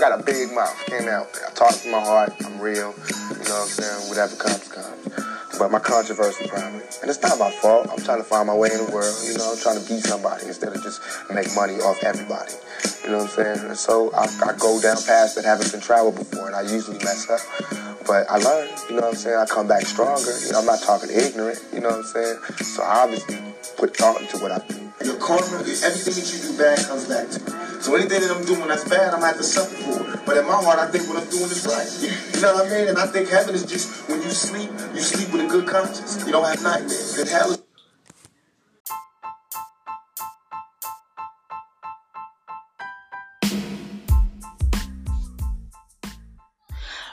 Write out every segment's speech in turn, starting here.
I got a big mouth. Came out. I talk from my heart. I'm real. You know what I'm saying? Whatever comes, comes. But my controversy probably. And it's not my fault. I'm trying to find my way in the world. You know, I'm trying to be somebody instead of just make money off everybody. You know what I'm saying? And so I, I go down paths that haven't been traveled before, and I usually mess up. But I learn, you know what I'm saying? I come back stronger. You know, I'm not talking ignorant, you know what I'm saying? So I obviously put thought into what I do. Your karma, everything that you do bad comes back to you. So anything that I'm doing that's bad, I'm gonna have to suffer for. But in my heart, I think what I'm doing is right. You know what I mean? And I think heaven is just when you sleep, you sleep with a good conscience. You don't have nightmares. And hell is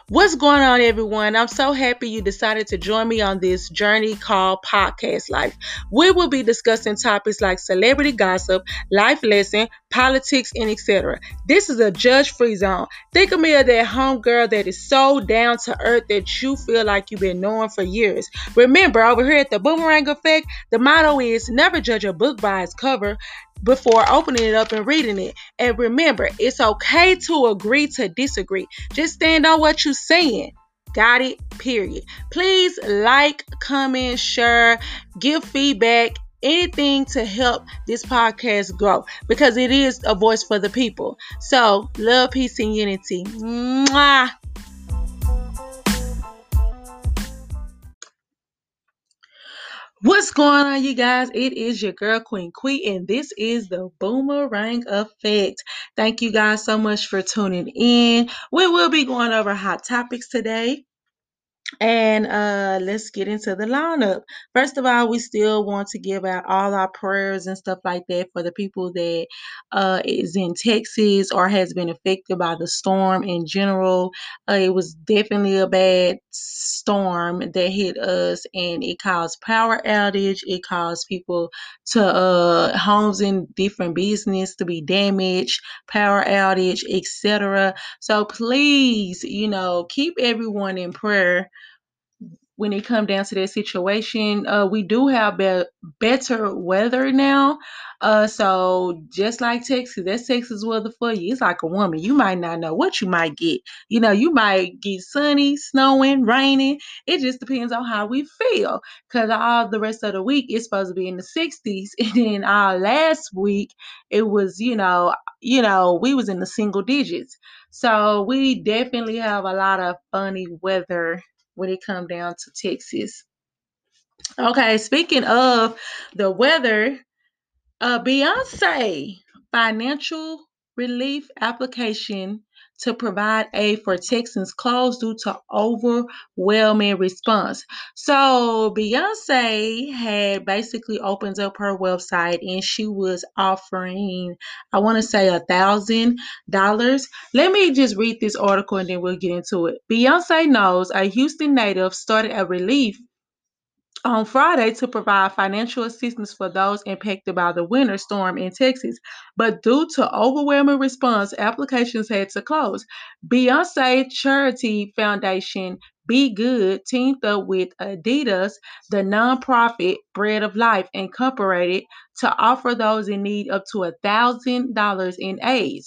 What's going on, everyone? I'm so happy you decided to join me on this journey called Podcast Life. We will be discussing topics like celebrity gossip, life lesson, politics, and etc. This is a judge-free zone. Think of me as that homegirl that is so down to earth that you feel like you've been knowing for years. Remember, over here at the Boomerang Effect, the motto is never judge a book by its cover before opening it up and reading it. And remember, it's okay to agree to disagree. Just stand on what you're saying. Got it? Period. Please like, comment, share, give feedback, anything to help this podcast grow because it is a voice for the people. So, love, peace, and unity. Mwah. What's going on, you guys? It is your girl Queen Quee, and this is the Boomerang Effect. Thank you guys so much for tuning in. We will be going over hot topics today. And uh, let's get into the lineup. First of all, we still want to give out all our prayers and stuff like that for the people that uh, is in Texas or has been affected by the storm in general. Uh, it was definitely a bad storm that hit us, and it caused power outage. It caused people to uh, homes and different business to be damaged, power outage, etc. So please, you know, keep everyone in prayer when it come down to that situation. Uh, we do have be- better weather now. Uh, so just like Texas, that's Texas weather for you. It's like a woman. You might not know what you might get. You know, you might get sunny, snowing, raining. It just depends on how we feel. Cause all the rest of the week it's supposed to be in the 60s, and then our last week it was, you know, you know, we was in the single digits. So we definitely have a lot of funny weather when it come down to Texas. Okay, speaking of the weather, uh, Beyonce financial relief application to provide aid for Texans closed due to overwhelming response. So Beyonce had basically opened up her website and she was offering, I want to say a thousand dollars. Let me just read this article and then we'll get into it. Beyonce knows a Houston native started a relief on Friday to provide financial assistance for those impacted by the winter storm in Texas. But due to overwhelming response, applications had to close. Beyonce Charity Foundation BeyGOOD teamed up with Adidas, the nonprofit Bread of Life Incorporated, to offer those in need up to a $1,000 in aid.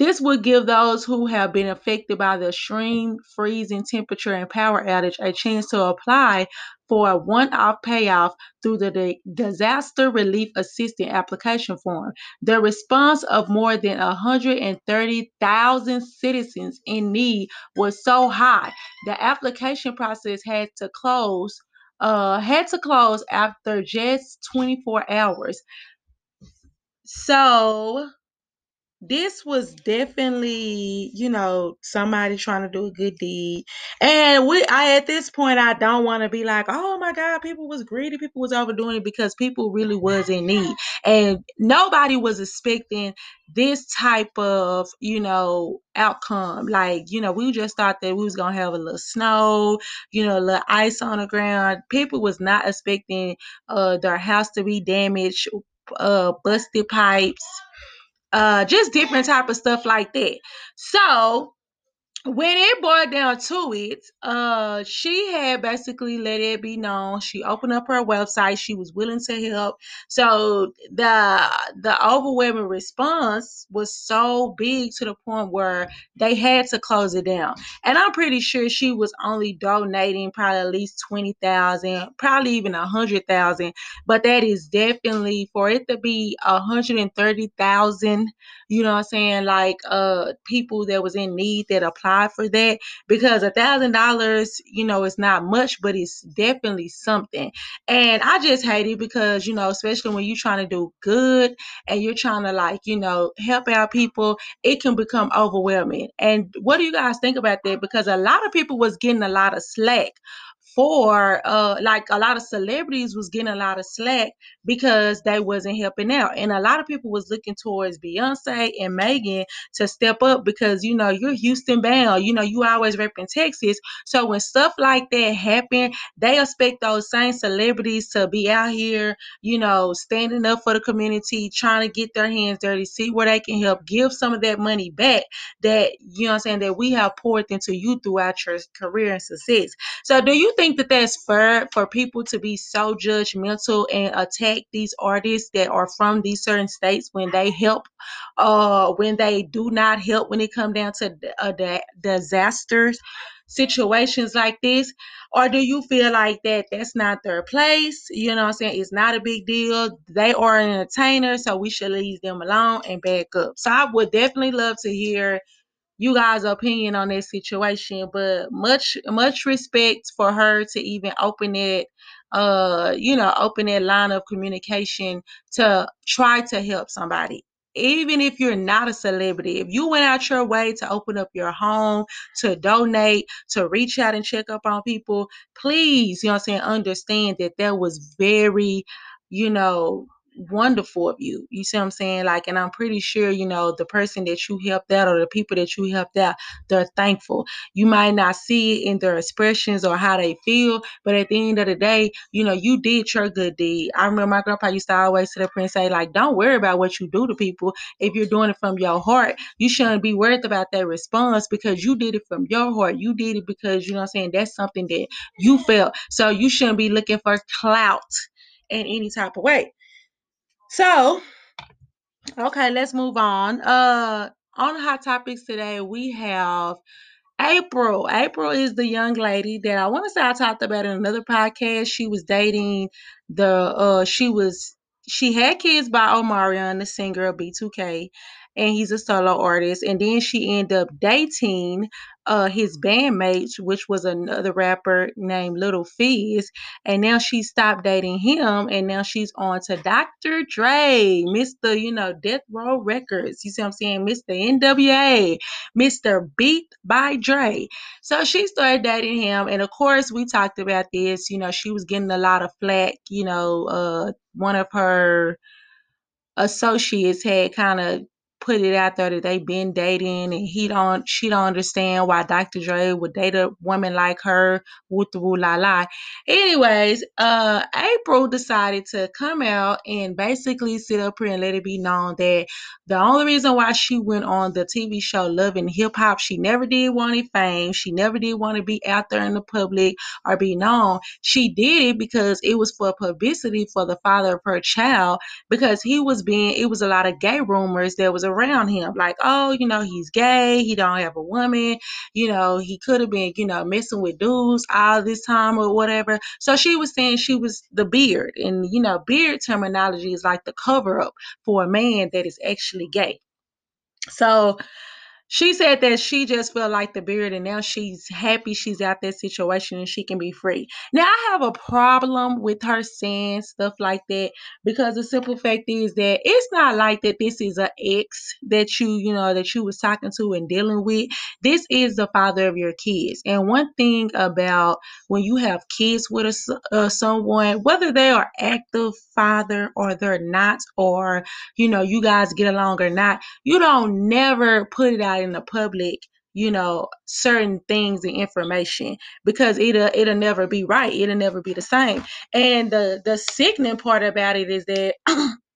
This would give those who have been affected by the extreme freezing temperature and power outage a chance to apply for a one-off payoff through the Disaster Relief Assistance application form. The response of more than 130,000 citizens in need was so high, the application process had to close uh, had to close after just 24 hours. So this was definitely, you know, somebody trying to do a good deed. And we I at this point I don't want to be like, oh my God, people was greedy, people was overdoing it because people really was in need. And nobody was expecting this type of, you know, outcome. Like, you know, we just thought that we was gonna have a little snow, you know, a little ice on the ground. People was not expecting uh their house to be damaged, uh busted pipes uh just different type of stuff like that. So when it boiled down to it, uh, she had basically let it be known. She opened up her website. She was willing to help. So the the overwhelming response was so big to the point where they had to close it down. And I'm pretty sure she was only donating probably at least twenty thousand, probably even a hundred thousand. But that is definitely for it to be a hundred and thirty thousand you know what I'm saying, like uh people that was in need that applied for that because a thousand dollars, you know, it's not much, but it's definitely something. And I just hate it because, you know, especially when you're trying to do good and you're trying to like, you know, help out people, it can become overwhelming. And what do you guys think about that? Because a lot of people was getting a lot of slack for uh like a lot of celebrities was getting a lot of slack because they wasn't helping out. And a lot of people was looking towards Beyonce and Megan to step up because you know you're Houston bound. You know, you always repping Texas. So when stuff like that happen, they expect those same celebrities to be out here, you know, standing up for the community, trying to get their hands dirty, see where they can help, give some of that money back that you know I'm saying that we have poured into you throughout your career and success. So do you think that that's fair for people to be so judgmental and attack these artists that are from these certain states when they help, uh, when they do not help when it come down to uh, the disasters, situations like this? Or do you feel like that that's not their place? You know I'm saying? It's not a big deal. They are an entertainer, so we should leave them alone and back up. So I would definitely love to hear you guys' opinion on that situation, but much much respect for her to even open it uh you know open that line of communication to try to help somebody. Even if you're not a celebrity if you went out your way to open up your home to donate to reach out and check up on people please you know i'm saying understand that that was very you know wonderful of you. You see what I'm saying? Like, and I'm pretty sure, you know, the person that you helped out or the people that you helped out, they're thankful. You might not see it in their expressions or how they feel, but at the end of the day, you know, you did your good deed. I remember my grandpa used to always sit up and say, like, don't worry about what you do to people. If you're doing it from your heart, you shouldn't be worried about that response because you did it from your heart. You did it because, you know I'm saying, that's something that you felt. So you shouldn't be looking for clout in any type of way. So, okay, let's move on. Uh, on hot topics today, we have April. April is the young lady that I want to say I talked about in another podcast. She was dating the uh she was she had kids by Omarion, the singer of B2K, and he's a solo artist. And then she ended up dating uh his bandmates, which was another rapper named Lil Fizz. And now she stopped dating him and now she's on to Dr. Dre, Mr. You know, Death Row Records. You see what I'm saying? Mr. NWA. Mr. Beat by Dre. So she started dating him. And of course, we talked about this. You know, she was getting a lot of flack. You know, uh, one of her associates had kind of put it out there that they been dating and he don't she don't understand why Dr. Dre would date a woman like her with the woo la la. Anyways, uh April decided to come out and basically sit up here and let it be known that the only reason why she went on the TV show Love and Hip Hop, she never did want any fame. She never did want to be out there in the public or be known. She did it because it was for publicity for the father of her child because he was being it was a lot of gay rumors that was around him like oh you know he's gay he don't have a woman you know he could have been you know messing with dudes all this time or whatever. So she was saying she was the beard and you know beard terminology is like the cover up for a man that is actually gay. So she said that she just felt like the beard and now she's happy she's out that situation and she can be free. Now I have a problem with her saying stuff like that because the simple fact is that it's not like that this is an ex that you, you know, that you was talking to and dealing with. This is the father of your kids. And one thing about when you have kids with a, uh, someone, whether they are active father or they're not, or, you know, you guys get along or not, you don't never put it out in the public you know certain things and information because it'll it'll never be right. It'll never be the same. And the the sickening part about it is that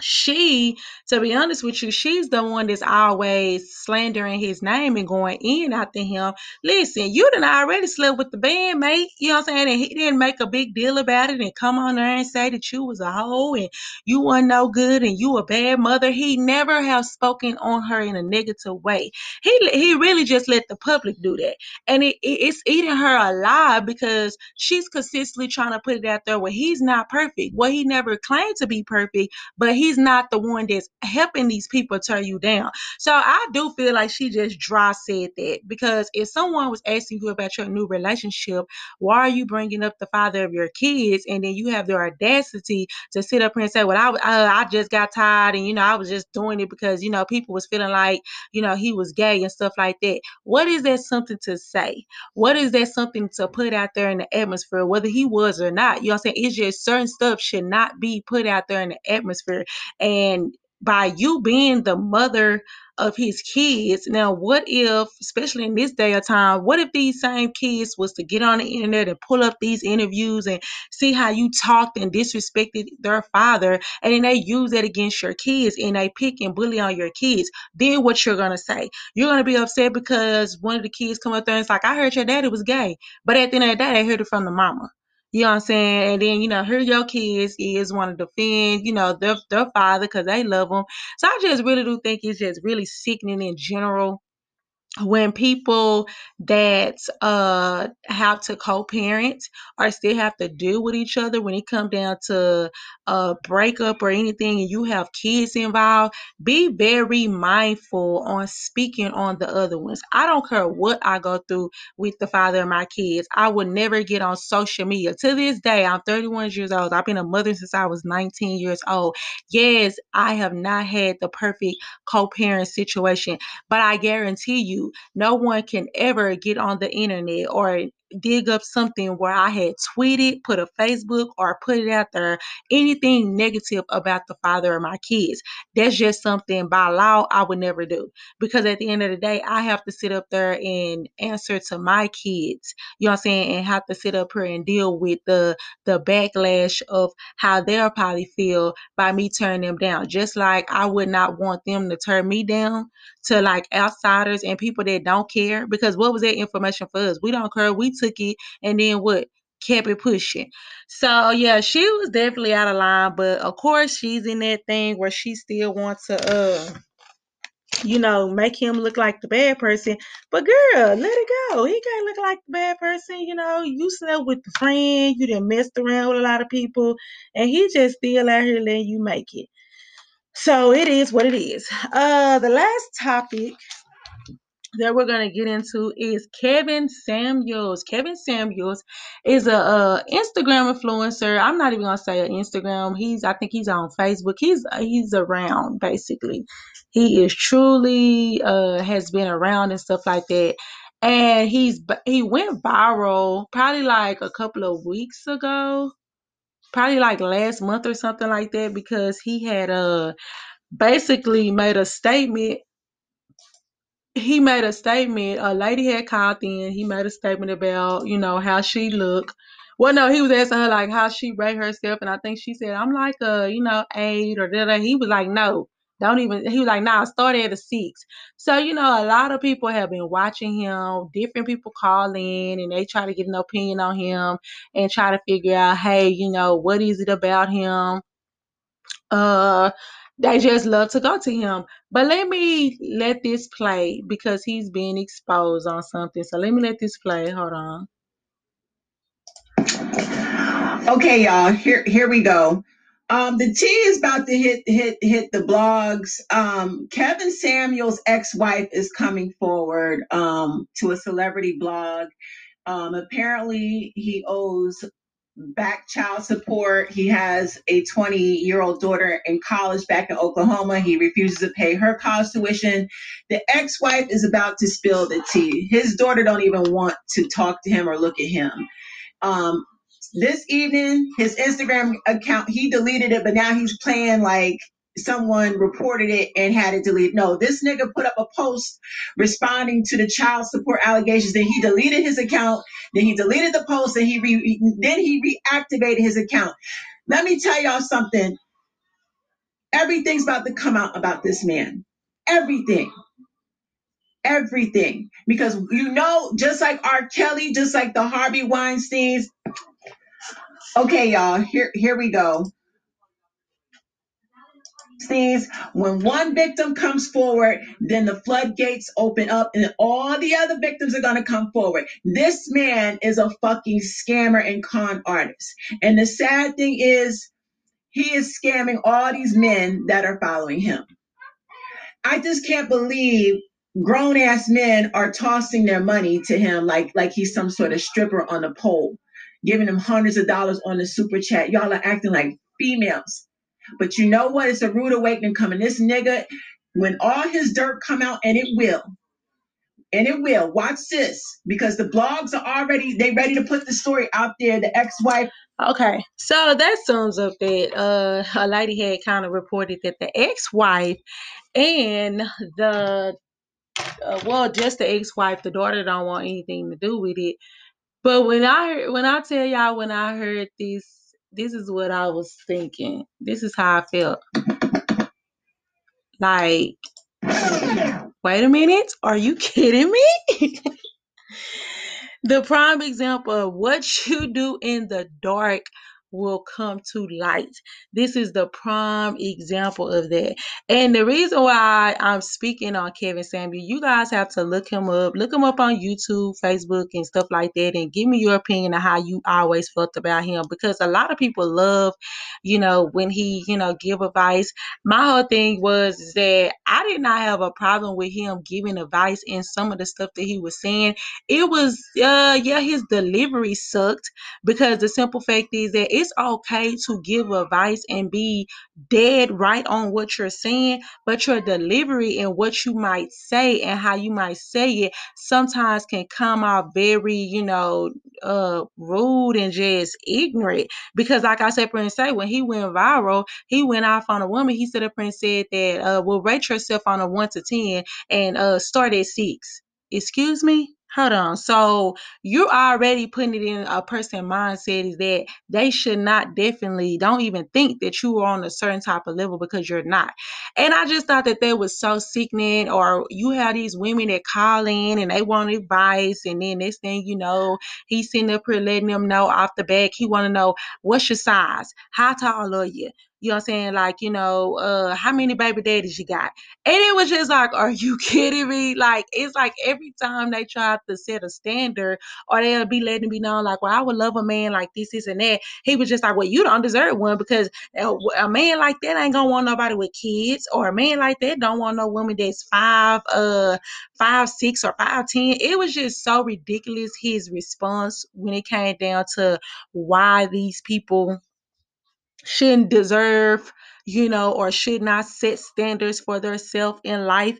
she, to be honest with you, she's the one that's always slandering his name and going in after him. Listen, you done already slept with the bandmate, you know what I'm saying? And he didn't make a big deal about it and come on there and say that you was a hoe and you weren't no good and you a bad mother. He never have spoken on her in a negative way. He he really just let the public do that. And it, it- it's eating her alive because she's consistently trying to put it out there where he's not perfect. Well, he never claimed to be perfect but he's not the one that's helping these people turn you down. So I do feel like she just dry said that because if someone was asking you about your new relationship, why are you bringing up the father of your kids, and then you have the audacity to sit up here and say, "Well, I uh, I just got tired, and you know I was just doing it because you know people was feeling like you know he was gay and stuff like that." What is that something to say? What is that something to put out there in the atmosphere, whether he was or not? You know what I'm saying? It's just certain stuff should not be put out there in the atmosphere. And by you being the mother of his kids, now what if, especially in this day or time, what if these same kids was to get on the internet and pull up these interviews and see how you talked and disrespected their father, and then they use that against your kids and they pick and bully on your kids? Then what you're gonna say? You're gonna be upset because one of the kids come up there and it's like, I heard your daddy was gay. But at the end of the day, they heard it from the mama. You know what I'm saying? And then, you know, here your kids is want to defend, you know, their their father because they love them. So I just really do think it's just really sickening in general when people that uh have to co-parent or still have to deal with each other when it come down to a breakup or anything and you have kids involved be very mindful on speaking on the other ones. I don't care what i go through with the father of my kids. I would never get on social media. To this day i'm 31 years old. I've been a mother since i was 19 years old. Yes i have not had the perfect co-parent situation but I guarantee you, no one can ever get on the internet or dig up something where I had tweeted, put a Facebook, or put it out there, anything negative about the father of my kids. That's just something by law I would never do. Because at the end of the day, I have to sit up there and answer to my kids. You know what I'm saying? And have to sit up here and deal with the the backlash of how they'll probably feel by me turning them down. Just like I would not want them to turn me down to like outsiders and people that don't care because what was that information for us? We don't care. We took it and then what? Kept it pushing. So yeah, she was definitely out of line, but of course she's in that thing where she still wants to uh you know, make him look like the bad person. But girl, let it go. He can't look like the bad person. You know, you slept with the friend, you didn't messed around with a lot of people, and he just still out here letting you make it. So it is what it is. Uh the last topic that we're gonna get into is Kevin Samuels. Kevin Samuels is a, uh Instagram influencer. I'm not even gonna say an Instagram. He's I think he's on Facebook. He's he's around basically. He is truly uh has been around and stuff like that. And he's he went viral probably like a couple of weeks ago, probably like last month or something like that because he had uh basically made a statement he made a statement. A lady had called in. He made a statement about, you know, how she looked. Well, no, he was asking her like how she rate herself, and I think she said, "I'm like a, you know, eight or da He was like, "No, don't even." He was like, "Nah, start at a six. So, you know, a lot of people have been watching him. Different people call in and they try to get an opinion on him and try to figure out, hey, you know, what is it about him? uh they just love to go to him. But let me let this play because he's being exposed on something. So let me let this play. Hold on. Okay, y'all. Here, here we go. Um, the tea is about to hit hit hit the blogs. Um, Kevin Samuel's ex-wife is coming forward um, to a celebrity blog. Um, apparently, he owes back child support. He has a 20 year old daughter in college back in Oklahoma. He refuses to pay her college tuition. The ex wife is about to spill the tea. His daughter don't even want to talk to him or look at him. Um, this evening, his Instagram account, he deleted it, but now he's playing like someone reported it and had it deleted. No, this nigga put up a post responding to the child support allegations. Then he deleted his account. Then he deleted the post and he re- then he reactivated his account. Let me tell y'all something. Everything's about to come out about this man. Everything. Everything. Because you know, just like R. Kelly, just like the Harvey Weinsteins. Okay, y'all, here, here we go. Steve, when one victim comes forward, then the floodgates open up and all the other victims are going to come forward. This man is a fucking scammer and con artist. And the sad thing is, he is scamming all these men that are following him. I just can't believe grown ass men are tossing their money to him like like he's some sort of stripper on a pole, giving him hundreds of dollars on the super chat. Y'all are acting like females. But you know what? It's a rude awakening coming. This nigga, when all his dirt come out, and it will, and it will. Watch this because the blogs are already they ready to put the story out there. The ex-wife. Okay, so that sums up that uh, a lady had kind of reported that the ex-wife and the uh, well, just the ex-wife, the daughter don't want anything to do with it. But when I when I tell y'all when I heard this, this is what I was thinking. This is how I felt. Like, wait a minute, are you kidding me? the prime example of what you do in the dark will come to light. This is the prime example of that. And the reason why I'm speaking on Kevin Samuel, you guys have to look him up. Look him up on YouTube, Facebook, and stuff like that, and give me your opinion of how you always felt about him. Because a lot of people love, you know, when he, you know, give advice. My whole thing was that I did not have a problem with him giving advice and some of the stuff that he was saying. It was, uh, yeah, his delivery sucked because the simple fact is that it's okay to give advice and be dead right on what you're saying, but your delivery and what you might say and how you might say it sometimes can come out very, you know, uh rude and just ignorant. Because like I said, Prince say when he went viral, he went off on a woman. He stood up and said that uh will rate yourself on a one to ten and uh start at six. Excuse me? Hold on. So you're already putting it in a person mindset is that they should not definitely don't even think that you are on a certain type of level because you're not. And I just thought that that was so sickening. Or you have these women that call in and they want advice, and then this thing you know, he's sitting up here letting them know off the back. He want to know what's your size, how tall are you, you know what I'm saying? Like, you know, uh, how many baby daddies you got? And it was just like, are you kidding me? Like, it's like every time they try to set a standard or they'll be letting me know, like, well, I would love a man like this, this, and that. He was just like, well, you don't deserve one because a man like that ain't gonna want nobody with kids, or a man like that don't want no woman that's five, uh, five, six, or five, ten. It was just so ridiculous his response when it came down to why these people shouldn't deserve, you know, or should not set standards for themselves in life.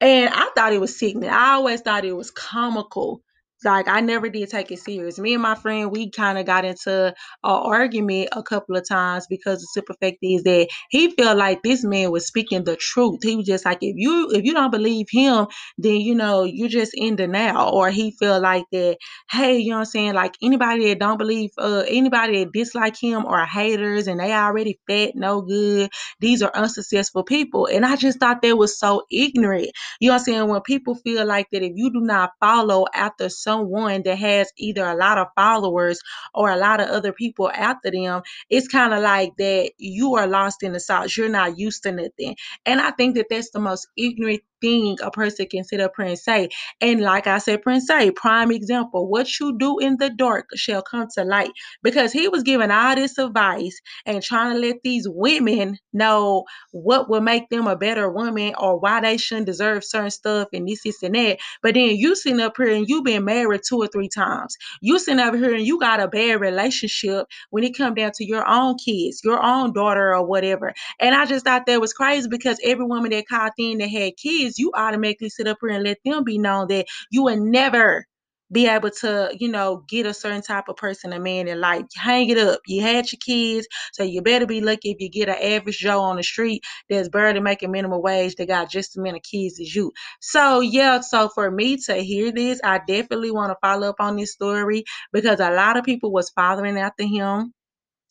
And I thought it was sickening. I always thought it was comical like I never did take it serious. Me and my friend, we kind of got into an argument a couple of times because the simple fact is that he felt like this man was speaking the truth. He was just like, if you if you don't believe him, then you know you're just in denial. Or he felt like that, hey, you know what I'm saying? Like anybody that don't believe, uh, anybody that dislike him or haters and they already fat, no good. These are unsuccessful people. And I just thought that was so ignorant. You know what I'm saying? When people feel like that if you do not follow after some someone that has either a lot of followers or a lot of other people after them, it's kind of like that you are lost in the sauce. You're not used to nothing. And I think that that's the most ignorant thing a person can sit up here and say. And like I said, Prince say, prime example, what you do in the dark shall come to light. Because he was giving all this advice and trying to let these women know what will make them a better woman or why they shouldn't deserve certain stuff and this, this, and that. But then you sitting up here and you been married two or three times. You sitting up here and you got a bad relationship when it come down to your own kids, your own daughter or whatever. And I just thought that was crazy because every woman that called in that had kids, you automatically sit up here and let them be known that you would never be able to, you know, get a certain type of person, a man, and like hang it up. You had your kids, so you better be lucky if you get an average Joe on the street that's barely making minimum wage that got just as many kids as you. So yeah, so for me to hear this, I definitely want to follow up on this story because a lot of people was following after him.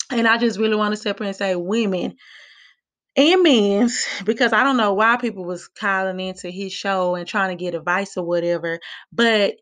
And I just really want to step in and say, women, and because I don't know why people was calling into his show and trying to get advice or whatever, but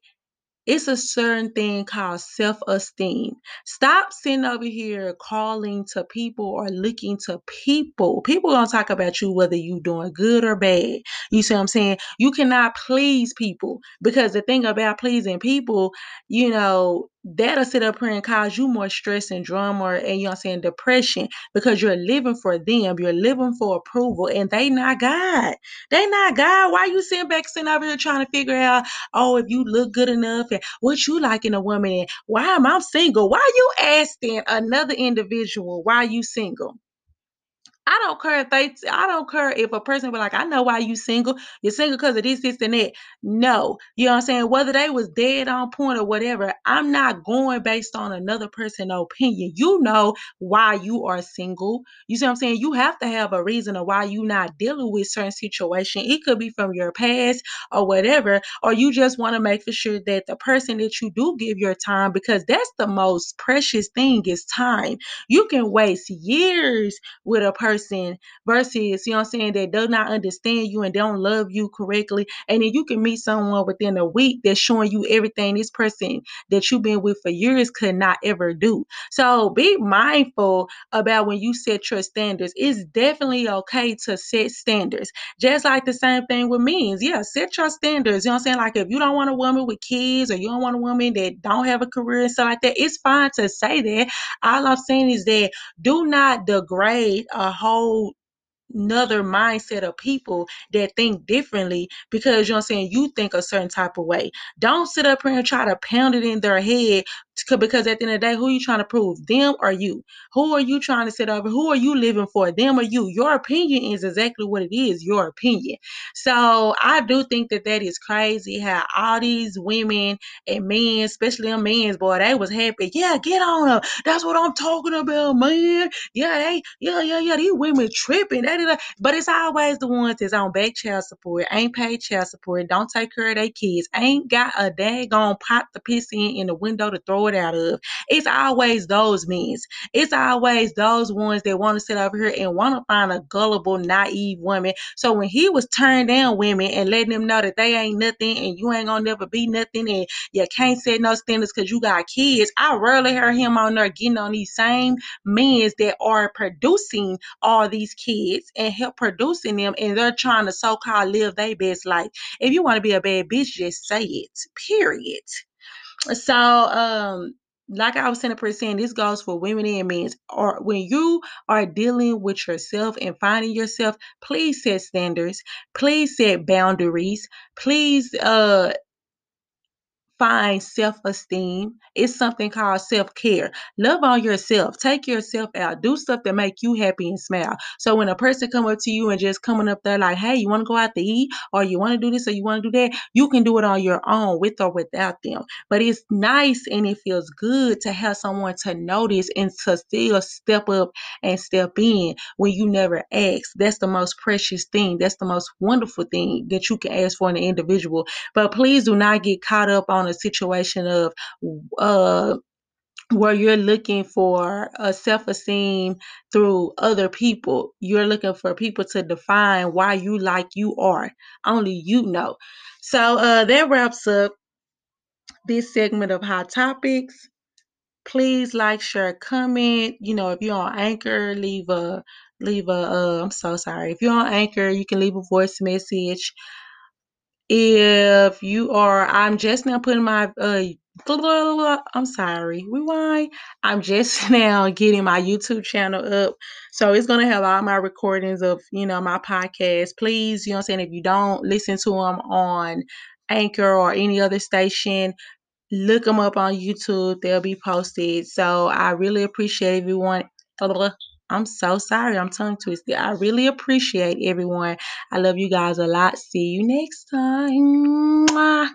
it's a certain thing called self esteem. Stop sitting over here calling to people or looking to people. People gonna talk about you whether you doing good or bad. You see what I'm saying? You cannot please people because the thing about pleasing people, you know, that'll sit up here and cause you more stress and drama and you know I'm saying depression because you're living for them, you're living for approval, and they not God. They not God. Why you sitting back sitting over here trying to figure out, oh, if you look good enough and what you like in a woman and why am I single? Why you asking another individual why you single? I don't care if they, I don't care if a person be like, I know why you single. You're single because of this, this, and that. No, you know what I'm saying? Whether they was dead on point or whatever, I'm not going based on another person's opinion. You know why you are single. You see what I'm saying? You have to have a reason of why you not dealing with certain situation. It could be from your past or whatever, or you just want to make for sure that the person that you do give your time, because that's the most precious thing is time. You can waste years with a person versus, you know what I'm saying, that does not understand you and don't love you correctly. And then you can meet someone within a week that's showing you everything this person that you've been with for years could not ever do. So be mindful about when you set your standards. It's definitely okay to set standards. Just like the same thing with means. Yeah, set your standards. You know what I'm saying? Like if you don't want a woman with kids or you don't want a woman that don't have a career and stuff like that, it's fine to say that. All I'm saying is that do not degrade a whole another mindset of people that think differently because you know I'm saying you think a certain type of way. Don't sit up here and try to pound it in their head because at the end of the day, who are you trying to prove? Them or you? Who are you trying to sit over? Who are you living for? Them or you? Your opinion is exactly what it is, your opinion. So I do think that that is crazy how all these women and men, especially a men's boy, they was happy. Yeah, get on her. That's what I'm talking about, man. Yeah, yeah, yeah, yeah. These women tripping. They, they, but it's always the ones that's on back child support, ain't paid child support, don't take care of their kids, ain't got a daggone pot to pop the piss in in the window to throw it out of. It's always those men. It's always those ones that want to sit over here and want to find a gullible, naive woman. So when he was turning down women and letting them know that they ain't nothing and you ain't gonna never be nothing and you can't set no standards because you got kids, I rarely heard him on there getting on these same men that are producing all these kids and help producing them and they're trying to so-called live their best life. If you want to be a bad bitch, just say it. Period. So um like I was saying, saying this goes for women and men. Or when you are dealing with yourself and finding yourself, please set standards. Please set boundaries. Please uh find self esteem. It's something called self care. Love on yourself. Take yourself out. Do stuff that make you happy and smile. So when a person come up to you and just coming up there like, hey, you want to go out to eat, or you want to do this, or you want to do that, you can do it on your own, with or without them. But it's nice and it feels good to have someone to notice and to still step up and step in when you never ask. That's the most precious thing. That's the most wonderful thing that you can ask for an individual. But please do not get caught up on a situation of uh where you're looking for a self-esteem through other people. You're looking for people to define why you like you are. Only you know. So uh that wraps up this segment of hot topics. Please like share comment. You know if you're on anchor leave a leave a uh, i'm so sorry. If you're on anchor you can leave a voice message if you are i'm just now putting my uh i'm sorry. Rewind. I'm just now getting my youtube channel up. So it's going to have all my recordings of you know my podcast. Please you know i'm saying? If you don't listen to them on anchor or any other station look them up on youtube. They'll be posted. So i really appreciate everyone I'm so sorry. I'm tongue twisted. I really appreciate everyone. I love you guys a lot. See you next time. Mwah.